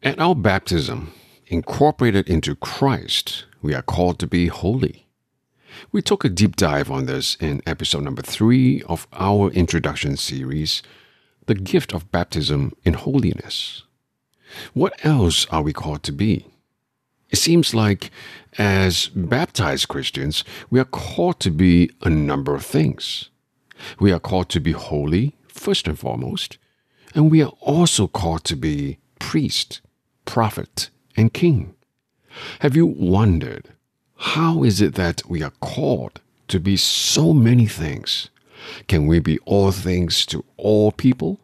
At our baptism, incorporated into Christ, we are called to be holy. We took a deep dive on this in episode number three of our introduction series, The Gift of Baptism in Holiness. What else are we called to be? It seems like, as baptized Christians, we are called to be a number of things. We are called to be holy, first and foremost, and we are also called to be priest, prophet, and king. Have you wondered how is it that we are called to be so many things? Can we be all things to all people?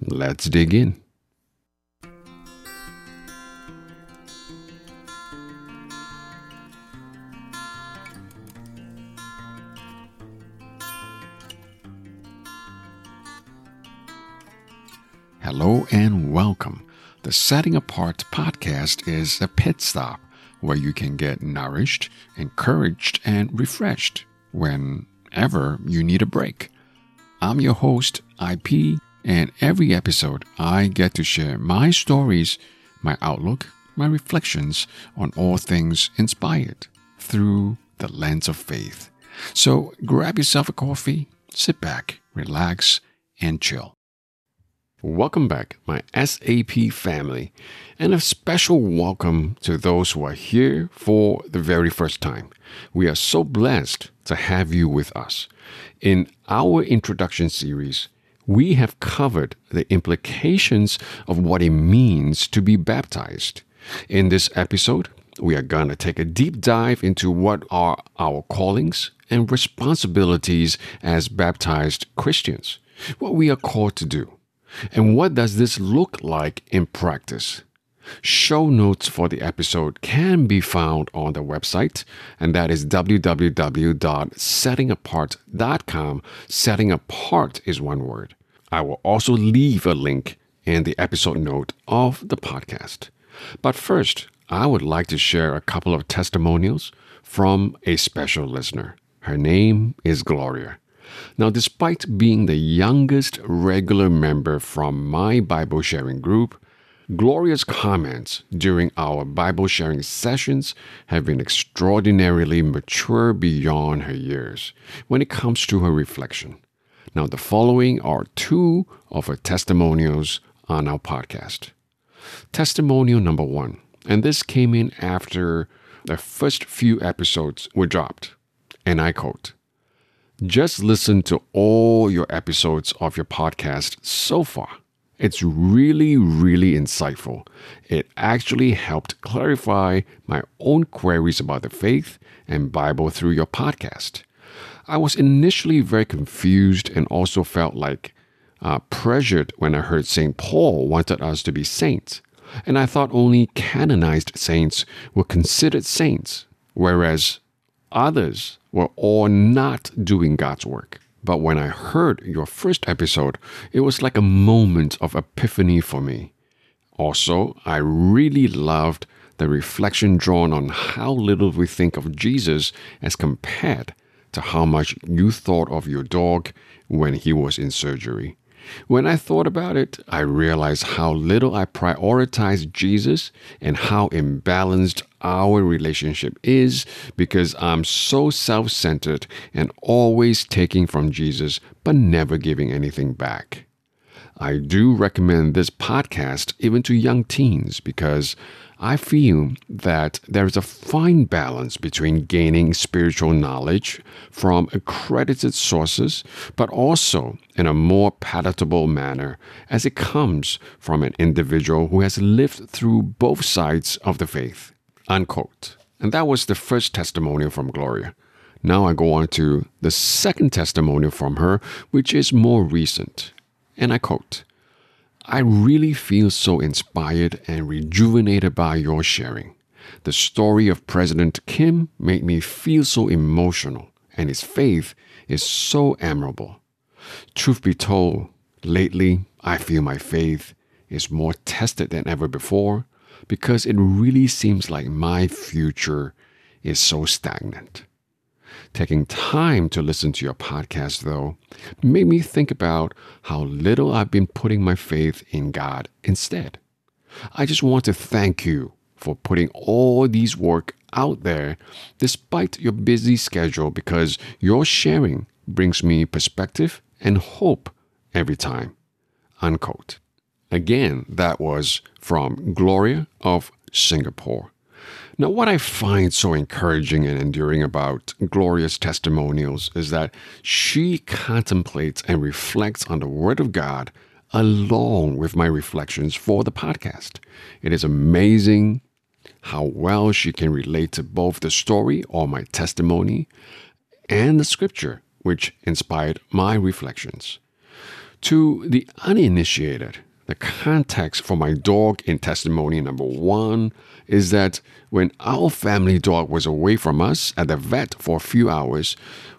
Let's dig in. Hello and welcome. The Setting Apart podcast is a pit stop where you can get nourished, encouraged, and refreshed whenever you need a break. I'm your host, IP, and every episode I get to share my stories, my outlook, my reflections on all things inspired through the lens of faith. So grab yourself a coffee, sit back, relax, and chill. Welcome back, my SAP family, and a special welcome to those who are here for the very first time. We are so blessed to have you with us. In our introduction series, we have covered the implications of what it means to be baptized. In this episode, we are going to take a deep dive into what are our callings and responsibilities as baptized Christians, what we are called to do. And what does this look like in practice? Show notes for the episode can be found on the website, and that is www.settingapart.com. Setting apart is one word. I will also leave a link in the episode note of the podcast. But first, I would like to share a couple of testimonials from a special listener. Her name is Gloria. Now, despite being the youngest regular member from my Bible sharing group, Gloria's comments during our Bible sharing sessions have been extraordinarily mature beyond her years when it comes to her reflection. Now, the following are two of her testimonials on our podcast. Testimonial number one, and this came in after the first few episodes were dropped, and I quote, just listen to all your episodes of your podcast so far. It's really, really insightful. It actually helped clarify my own queries about the faith and Bible through your podcast. I was initially very confused and also felt like uh, pressured when I heard St. Paul wanted us to be saints. And I thought only canonized saints were considered saints, whereas others were all not doing God's work. But when I heard your first episode, it was like a moment of epiphany for me. Also, I really loved the reflection drawn on how little we think of Jesus as compared to how much you thought of your dog when he was in surgery. When I thought about it, I realized how little I prioritized Jesus and how imbalanced our relationship is because I'm so self centered and always taking from Jesus but never giving anything back. I do recommend this podcast even to young teens because I feel that there is a fine balance between gaining spiritual knowledge from accredited sources, but also in a more palatable manner as it comes from an individual who has lived through both sides of the faith. Unquote. And that was the first testimonial from Gloria. Now I go on to the second testimonial from her, which is more recent. And I quote I really feel so inspired and rejuvenated by your sharing. The story of President Kim made me feel so emotional, and his faith is so admirable. Truth be told, lately I feel my faith is more tested than ever before because it really seems like my future is so stagnant. Taking time to listen to your podcast, though, made me think about how little I've been putting my faith in God instead. I just want to thank you for putting all these work out there despite your busy schedule because your sharing brings me perspective and hope every time. Unquote. Again, that was from Gloria of Singapore. Now, what I find so encouraging and enduring about Gloria's testimonials is that she contemplates and reflects on the Word of God along with my reflections for the podcast. It is amazing how well she can relate to both the story or my testimony and the scripture, which inspired my reflections. To the uninitiated, the context for my dog in testimony number one is that when our family dog was away from us at the vet for a few hours,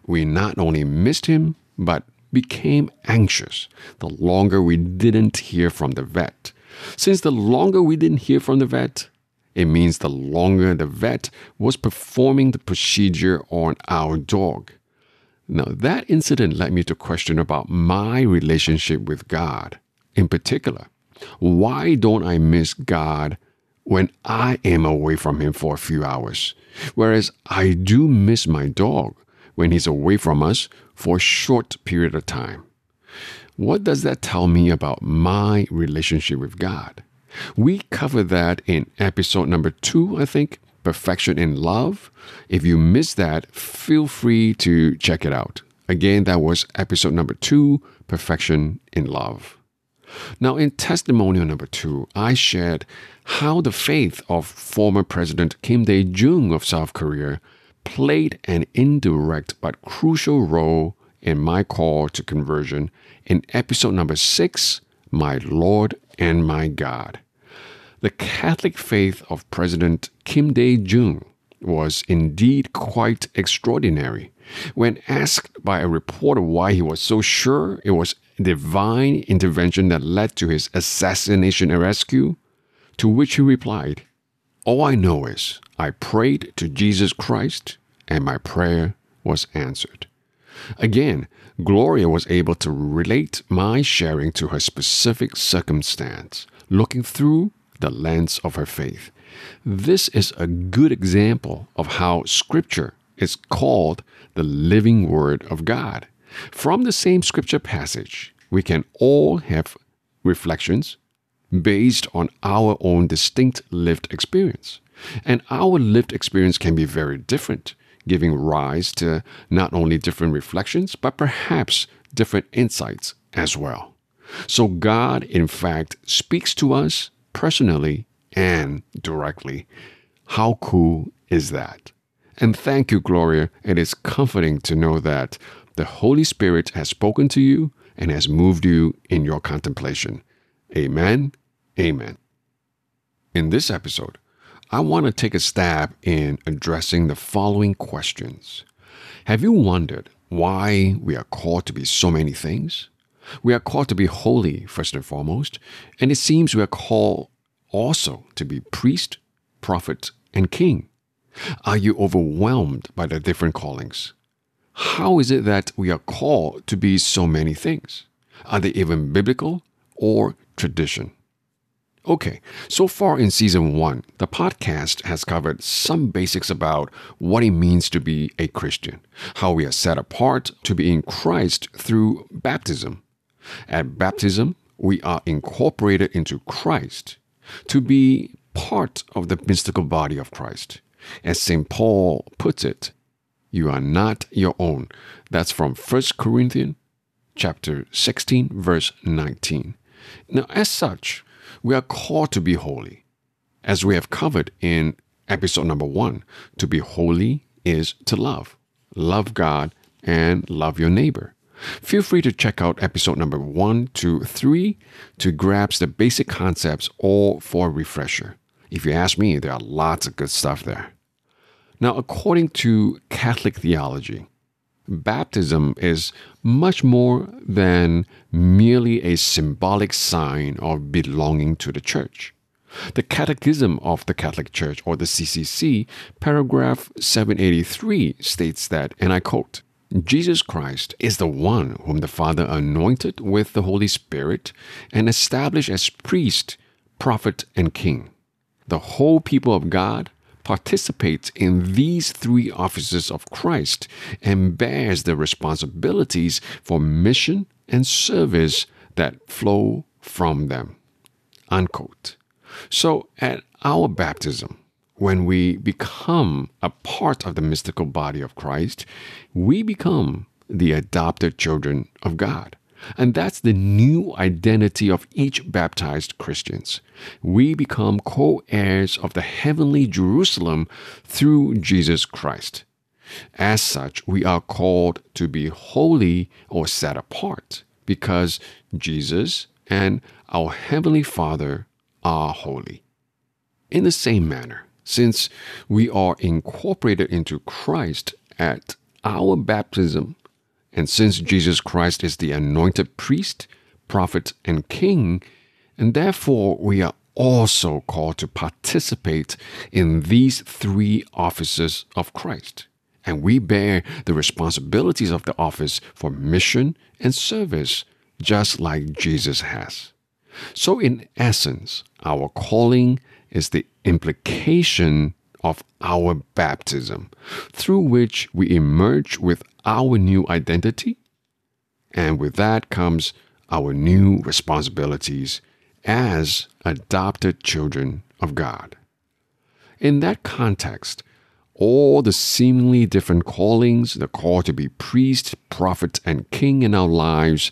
we not only missed him, but became anxious the longer we didn't hear from the vet. Since the longer we didn't hear from the vet, it means the longer the vet was performing the procedure on our dog. Now, that incident led me to question about my relationship with God. In particular, why don't I miss God when I am away from Him for a few hours? Whereas I do miss my dog when he's away from us for a short period of time. What does that tell me about my relationship with God? We covered that in episode number two, I think, Perfection in Love. If you missed that, feel free to check it out. Again, that was episode number two, Perfection in Love. Now, in testimonial number two, I shared how the faith of former President Kim Dae Jung of South Korea played an indirect but crucial role in my call to conversion in episode number six, My Lord and My God. The Catholic faith of President Kim Dae Jung was indeed quite extraordinary. When asked by a reporter why he was so sure it was divine intervention that led to his assassination and rescue, to which he replied, All I know is I prayed to Jesus Christ and my prayer was answered. Again, Gloria was able to relate my sharing to her specific circumstance, looking through the lens of her faith. This is a good example of how Scripture is called the living Word of God. From the same Scripture passage, we can all have reflections based on our own distinct lived experience. And our lived experience can be very different, giving rise to not only different reflections, but perhaps different insights as well. So, God, in fact, speaks to us personally and directly. How cool is that? And thank you, Gloria. It is comforting to know that the Holy Spirit has spoken to you and has moved you in your contemplation. Amen. Amen. In this episode, I want to take a stab in addressing the following questions. Have you wondered why we are called to be so many things? We are called to be holy, first and foremost, and it seems we are called also to be priest, prophet, and king. Are you overwhelmed by the different callings? How is it that we are called to be so many things? Are they even biblical or tradition? Okay, so far in season one, the podcast has covered some basics about what it means to be a Christian, how we are set apart to be in Christ through baptism. At baptism, we are incorporated into Christ to be part of the mystical body of Christ. As St. Paul puts it, you are not your own. That's from 1 Corinthians chapter 16 verse 19. Now as such, we are called to be holy. As we have covered in episode number 1, to be holy is to love. Love God and love your neighbor. Feel free to check out episode number 1 to 3 to grasp the basic concepts or for a refresher. If you ask me, there are lots of good stuff there. Now, according to Catholic theology, baptism is much more than merely a symbolic sign of belonging to the church. The Catechism of the Catholic Church, or the CCC, paragraph 783 states that, and I quote, Jesus Christ is the one whom the Father anointed with the Holy Spirit and established as priest, prophet, and king. The whole people of God participates in these three offices of Christ and bears the responsibilities for mission and service that flow from them. Unquote. So at our baptism, when we become a part of the mystical body of Christ, we become the adopted children of God. And that's the new identity of each baptized Christians. We become co-heirs of the heavenly Jerusalem through Jesus Christ. As such, we are called to be holy or set apart because Jesus and our Heavenly Father are holy. In the same manner, since we are incorporated into Christ at our baptism, and since Jesus Christ is the anointed priest, prophet, and king, and therefore we are also called to participate in these three offices of Christ. And we bear the responsibilities of the office for mission and service, just like Jesus has. So, in essence, our calling is the implication of our baptism, through which we emerge with our new identity, and with that comes our new responsibilities as adopted children of God. In that context, all the seemingly different callings, the call to be priest, prophet, and king in our lives,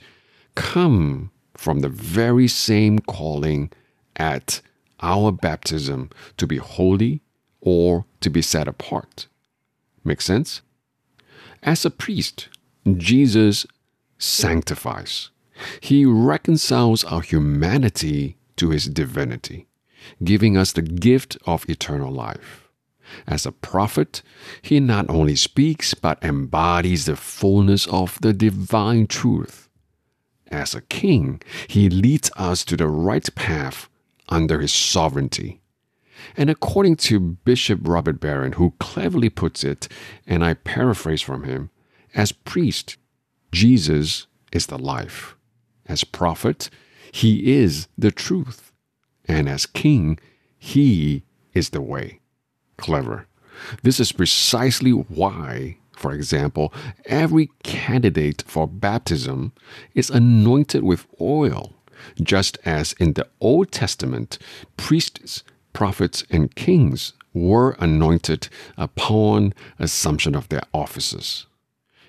come from the very same calling at our baptism to be holy or to be set apart. Make sense? As a priest, Jesus sanctifies. He reconciles our humanity to his divinity, giving us the gift of eternal life. As a prophet, he not only speaks but embodies the fullness of the divine truth. As a king, he leads us to the right path under his sovereignty. And according to Bishop Robert Barron, who cleverly puts it, and I paraphrase from him, as priest, Jesus is the life. As prophet, he is the truth. And as king, he is the way. Clever. This is precisely why, for example, every candidate for baptism is anointed with oil just as in the Old Testament, priests, prophets, and kings were anointed upon assumption of their offices.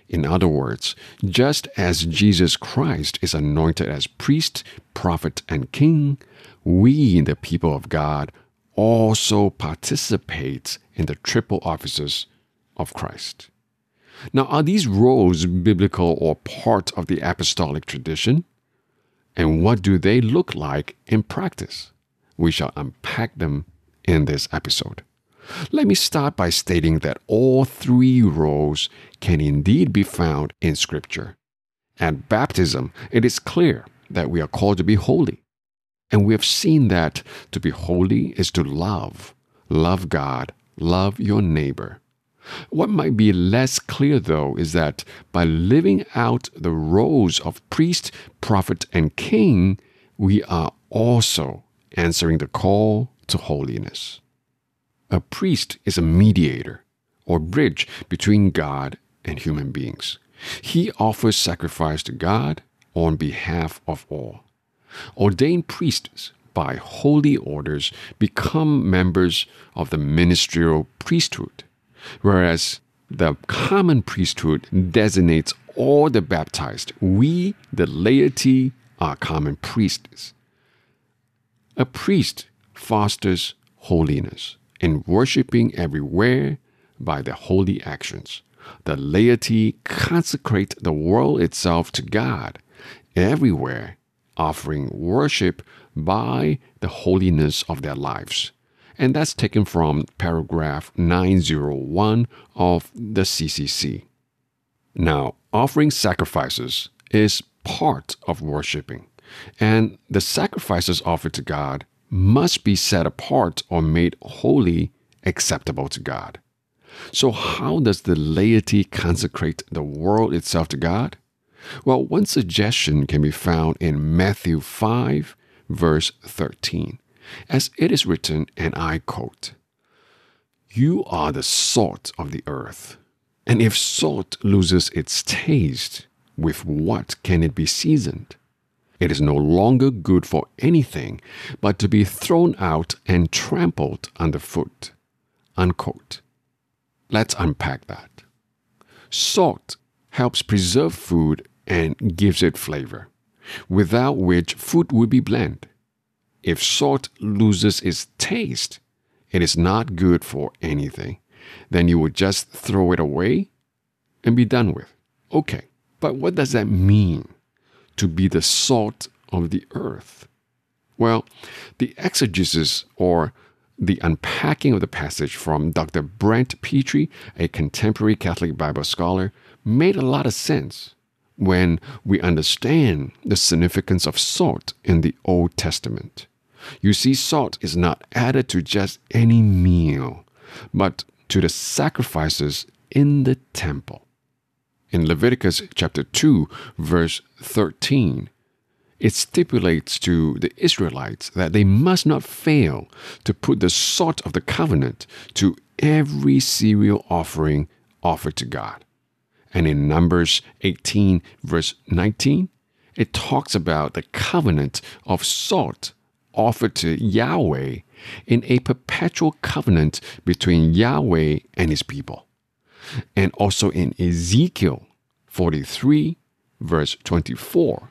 In other words, just as Jesus Christ is anointed as priest, prophet, and king, we, the people of God, also participate in the triple offices of Christ. Now, are these roles biblical or part of the apostolic tradition? And what do they look like in practice? We shall unpack them in this episode. Let me start by stating that all three roles can indeed be found in Scripture. At baptism, it is clear that we are called to be holy. And we have seen that to be holy is to love. Love God, love your neighbor. What might be less clear, though, is that by living out the roles of priest, prophet, and king, we are also answering the call to holiness. A priest is a mediator or bridge between God and human beings. He offers sacrifice to God on behalf of all. Ordained priests, by holy orders, become members of the ministerial priesthood whereas the common priesthood designates all the baptized. We, the laity, are common priests. A priest fosters holiness in worshiping everywhere by their holy actions. The laity consecrate the world itself to God everywhere, offering worship by the holiness of their lives and that's taken from paragraph 901 of the CCC. Now, offering sacrifices is part of worshiping, and the sacrifices offered to God must be set apart or made holy, acceptable to God. So, how does the laity consecrate the world itself to God? Well, one suggestion can be found in Matthew 5, verse 13 as it is written, and I quote, You are the salt of the earth. And if salt loses its taste, with what can it be seasoned? It is no longer good for anything but to be thrown out and trampled underfoot. Unquote. Let's unpack that. Salt helps preserve food and gives it flavor, without which food would be bland. If salt loses its taste, it is not good for anything. Then you would just throw it away and be done with. Okay, but what does that mean to be the salt of the earth? Well, the exegesis or the unpacking of the passage from Dr. Brant Pitre, a contemporary Catholic Bible scholar, made a lot of sense when we understand the significance of salt in the Old Testament. You see, salt is not added to just any meal, but to the sacrifices in the temple. In Leviticus chapter 2, verse 13, it stipulates to the Israelites that they must not fail to put the salt of the covenant to every cereal offering offered to God. And in Numbers 18, verse 19, it talks about the covenant of salt offered to Yahweh in a perpetual covenant between Yahweh and his people. And also in Ezekiel 43, verse 24,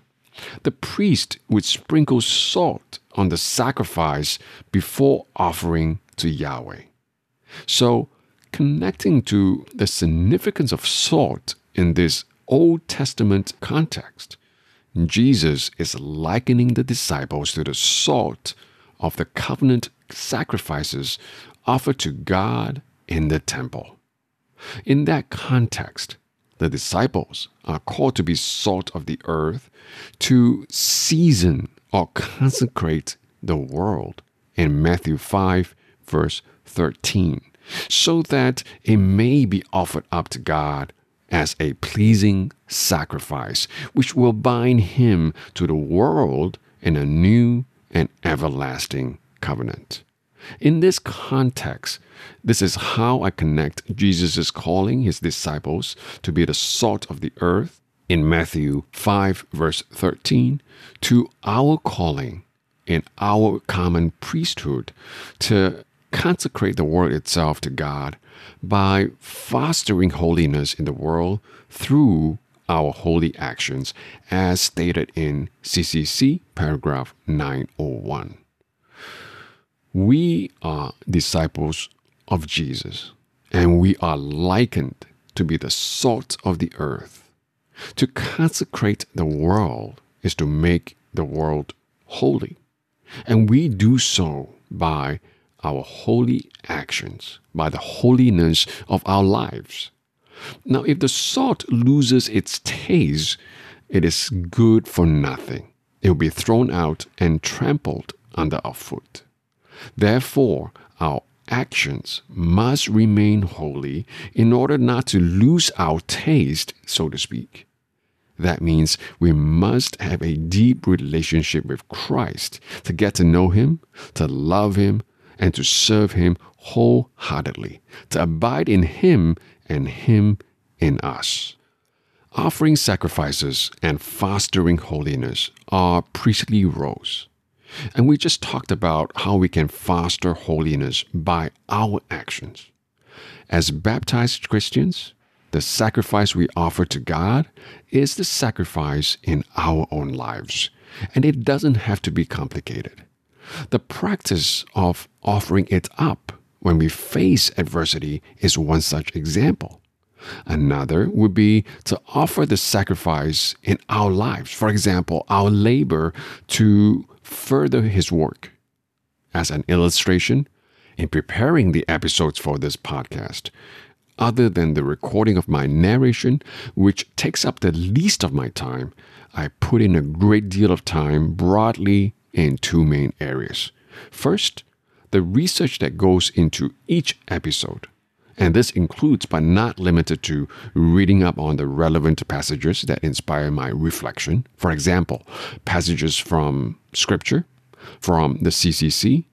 the priest would sprinkle salt on the sacrifice before offering to Yahweh. So, connecting to the significance of salt in this Old Testament context, Jesus is likening the disciples to the salt of the covenant sacrifices offered to God in the temple. In that context, the disciples are called to be salt of the earth, to season or consecrate the world in Matthew 5, verse 13, so that it may be offered up to God as a pleasing sacrifice, which will bind him to the world in a new and everlasting covenant. In this context, this is how I connect Jesus' calling his disciples to be the salt of the earth in Matthew 5, verse 13, to our calling in our common priesthood to consecrate the world itself to God by fostering holiness in the world through our holy actions, as stated in CCC paragraph 901. We are disciples of Jesus, and we are likened to be the salt of the earth. To consecrate the world is to make the world holy, and we do so by our holy actions, by the holiness of our lives. Now, if the salt loses its taste, it is good for nothing. It will be thrown out and trampled under our foot. Therefore, our actions must remain holy in order not to lose our taste, so to speak. That means we must have a deep relationship with Christ to get to know Him, to love Him, and to serve Him wholeheartedly, to abide in Him and Him in us. Offering sacrifices and fostering holiness are priestly roles. And we just talked about how we can foster holiness by our actions. As baptized Christians, the sacrifice we offer to God is the sacrifice in our own lives, and it doesn't have to be complicated. The practice of offering it up when we face adversity is one such example. Another would be to offer the sacrifice in our lives, for example, our labor to further his work. As an illustration, in preparing the episodes for this podcast, other than the recording of my narration, which takes up the least of my time, I put in a great deal of time broadly in two main areas. First, the research that goes into each episode. And this includes, but not limited to, reading up on the relevant passages that inspire my reflection. For example, passages from Scripture, from the CCC,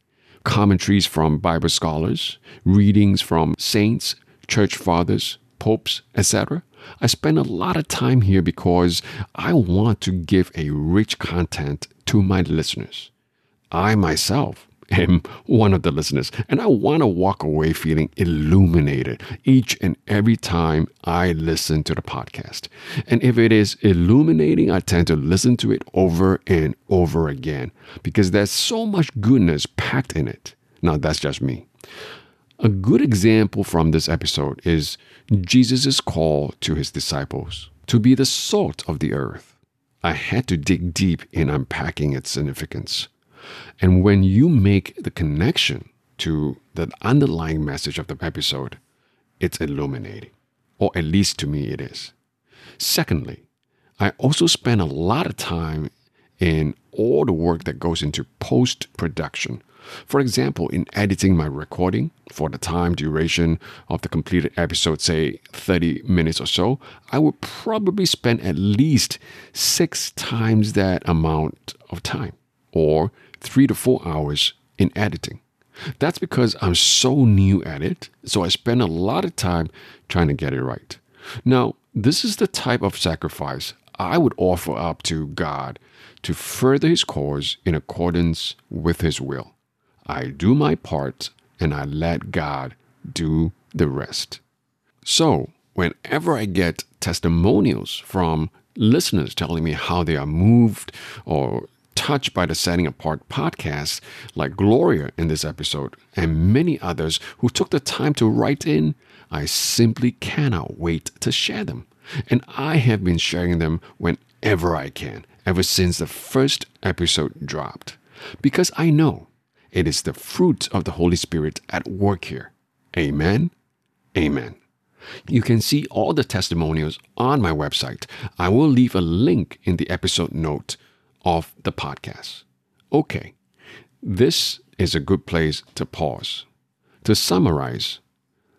commentaries from Bible scholars, readings from saints, church fathers, popes, etc. I spend a lot of time here because I want to give a rich content to my listeners. I myself am one of the listeners, and I want to walk away feeling illuminated each and every time I listen to the podcast. And if it is illuminating, I tend to listen to it over and over again because there's so much goodness packed in it. Now, that's just me. A good example from this episode is Jesus' call to his disciples to be the salt of the earth. I had to dig deep in unpacking its significance. And when you make the connection to the underlying message of the episode, it's illuminating, or at least to me it is. Secondly, I also spend a lot of time in all the work that goes into post production for example, in editing my recording for the time duration of the completed episode, say 30 minutes or so, I would probably spend at least six times that amount of time, or three to four hours in editing. That's because I'm so new at it, so I spend a lot of time trying to get it right. Now, this is the type of sacrifice I would offer up to God to further His cause in accordance with His will. I do my part and I let God do the rest. So, whenever I get testimonials from listeners telling me how they are moved or touched by the Setting Apart podcast, like Gloria in this episode, and many others who took the time to write in, I simply cannot wait to share them. And I have been sharing them whenever I can, ever since the first episode dropped. Because I know it is the fruit of the Holy Spirit at work here. Amen. Amen. You can see all the testimonials on my website. I will leave a link in the episode note of the podcast. Okay, this is a good place to pause. To summarize,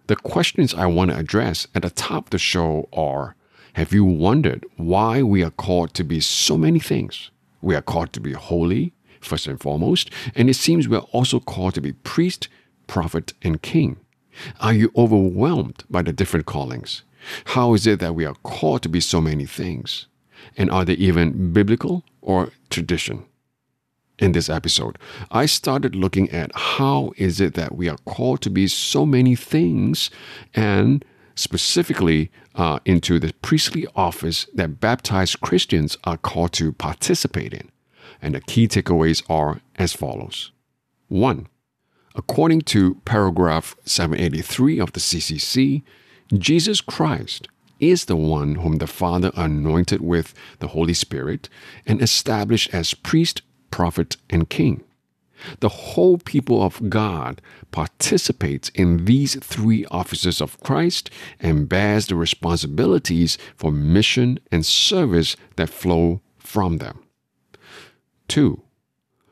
the questions I want to address at the top of the show are Have you wondered why we are called to be so many things? We are called to be holy, first and foremost, and it seems we are also called to be priest, prophet, and king. Are you overwhelmed by the different callings? How is it that we are called to be so many things? And are they even biblical or tradition? In this episode, I started looking at how is it that we are called to be so many things and specifically uh, into the priestly office that baptized Christians are called to participate in and the key takeaways are as follows. 1. According to paragraph 783 of the CCC, Jesus Christ is the one whom the Father anointed with the Holy Spirit and established as priest, prophet, and king. The whole people of God participates in these three offices of Christ and bears the responsibilities for mission and service that flow from them. 2.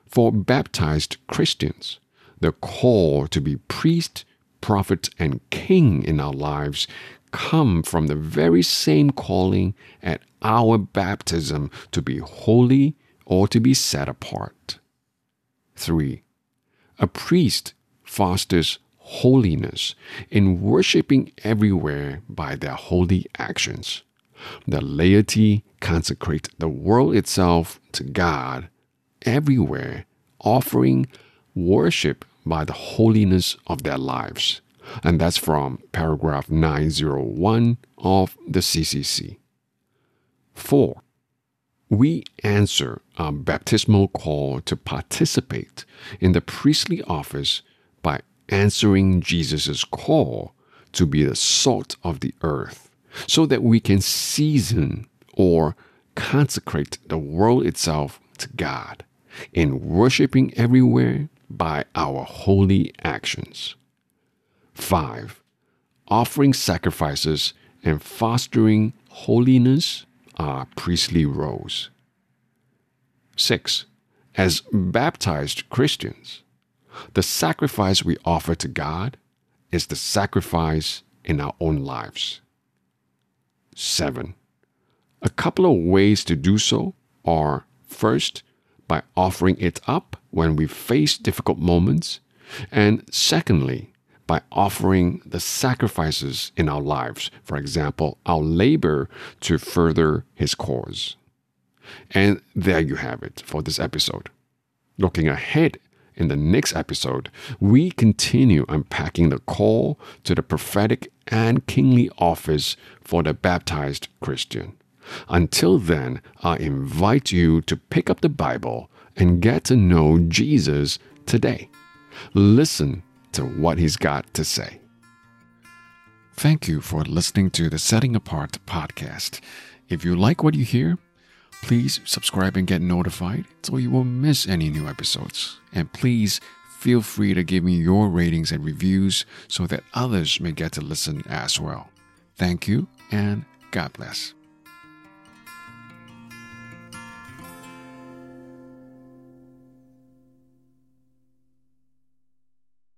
For baptized Christians, the call to be priest, prophet, and king in our lives come from the very same calling at our baptism to be holy or to be set apart. 3. A priest fosters holiness in worshiping everywhere by their holy actions. The laity consecrate the world itself to God everywhere offering worship by the holiness of their lives. And that's from paragraph 901 of the CCC. 4. We answer our baptismal call to participate in the priestly office by answering Jesus' call to be the salt of the earth so that we can season or consecrate the world itself to God in worshiping everywhere by our holy actions. 5. Offering sacrifices and fostering holiness are priestly roles. 6. As baptized Christians, the sacrifice we offer to God is the sacrifice in our own lives. 7. A couple of ways to do so are first, by offering it up when we face difficult moments. And secondly, by offering the sacrifices in our lives, for example, our labor to further His cause. And there you have it for this episode. Looking ahead in the next episode, we continue unpacking the call to the prophetic and kingly office for the baptized Christian. Until then, I invite you to pick up the Bible and get to know Jesus today. Listen to what he's got to say. Thank you for listening to the Setting Apart podcast. If you like what you hear, please subscribe and get notified so you won't miss any new episodes. And please feel free to give me your ratings and reviews so that others may get to listen as well. Thank you and God bless.